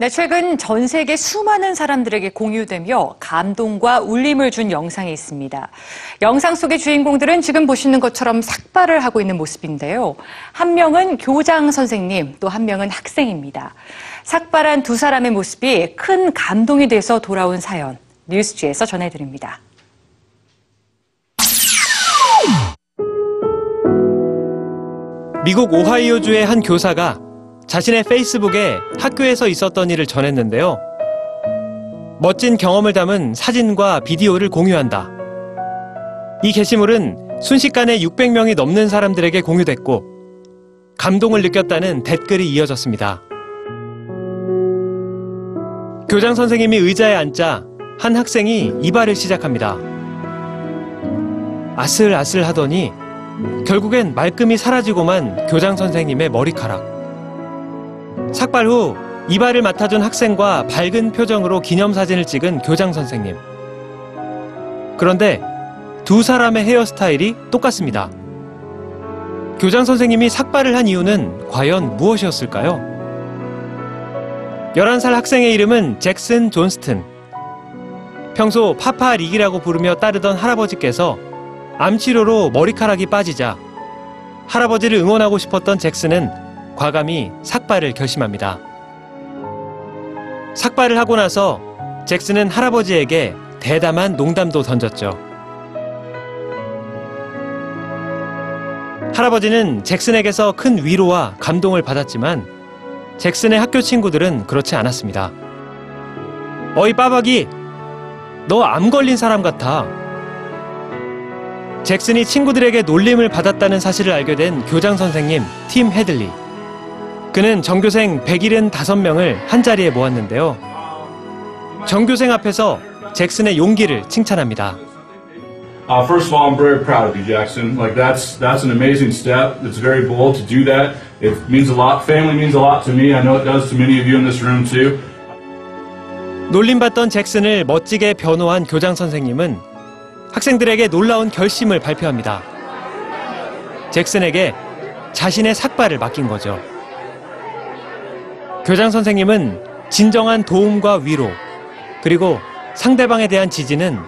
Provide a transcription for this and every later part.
네, 최근 전 세계 수많은 사람들에게 공유되며 감동과 울림을 준 영상이 있습니다. 영상 속의 주인공들은 지금 보시는 것처럼 삭발을 하고 있는 모습인데요. 한 명은 교장 선생님, 또 한 명은 학생입니다. 삭발한 두 사람의 모습이 큰 감동이 돼서 돌아온 사연, 뉴스지에서 전해드립니다. 미국 오하이오주의 한 교사가 자신의 페이스북에 학교에서 있었던 일을 전했는데요. 멋진 경험을 담은 사진과 비디오를 공유한다. 이 게시물은 순식간에 600명이 넘는 사람들에게 공유됐고 감동을 느꼈다는 댓글이 이어졌습니다. 교장 선생님이 의자에 앉자 한 학생이 이발을 시작합니다. 아슬아슬 하더니 결국엔 말끔히 사라지고만 교장 선생님의 머리카락. 삭발 후 이발을 맡아준 학생과 밝은 표정으로 기념사진을 찍은 교장 선생님. 그런데 두 사람의 헤어스타일이 똑같습니다. 교장 선생님이 삭발을 한 이유는 과연 무엇이었을까요? 11살 학생의 이름은 잭슨 존스튼. 평소 파파 릭이라고 부르며 따르던 할아버지께서 암치료로 머리카락이 빠지자 할아버지를 응원하고 싶었던 잭슨은 과감히 삭발을 결심합니다. 삭발을 하고 나서 잭슨은 할아버지에게 대담한 농담도 던졌죠. 할아버지는 잭슨에게서 큰 위로와 감동을 받았지만 잭슨의 학교 친구들은 그렇지 않았습니다. 어이 빠박이, 너 암 걸린 사람 같아. 잭슨이 친구들에게 놀림을 받았다는 사실을 알게 된 교장 선생님 팀 헤들리. 그는 전교생 175명을 한자리에 모았는데요. 전교생 앞에서 잭슨의 용기를 칭찬합니다. Uh, first of all, I'm very proud of you, Jackson. Like that's that's an amazing step. It's very bold to do that. It means a lot. Family means a lot to me. I know it does to many of you in this room too. 놀림받던 잭슨을 멋지게 변호한 교장 선생님은 학생들에게 놀라운 결심을 발표합니다. 잭슨에게 자신의 삭발을 맡긴 거죠. 교장 선생님은 진정한 도움과 위로, 그리고 상대방에 대한 지지는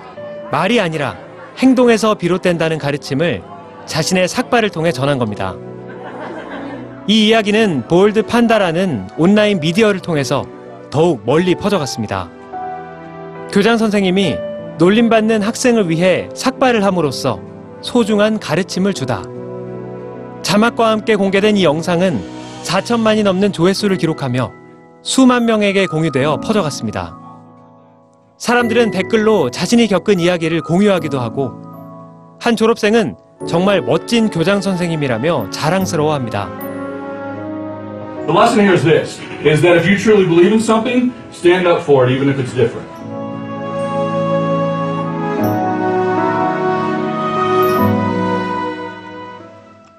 말이 아니라 행동에서 비롯된다는 가르침을 자신의 삭발을 통해 전한 겁니다. 이 이야기는 볼드 판다라는 온라인 미디어를 통해서 더욱 멀리 퍼져갔습니다. 교장 선생님이 놀림받는 학생을 위해 삭발을 함으로써 소중한 가르침을 주다. 자막과 함께 공개된 이 영상은 4천만이 넘는 조회수를 기록하며 수만 명에게 공유되어 퍼져갔습니다. 사람들은 댓글로 자신이 겪은 이야기를 공유하기도 하고 한 졸업생은 정말 멋진 교장 선생님이라며 자랑스러워합니다. The lesson here is this: is that if you truly believe in something, stand up for it, even if it's different.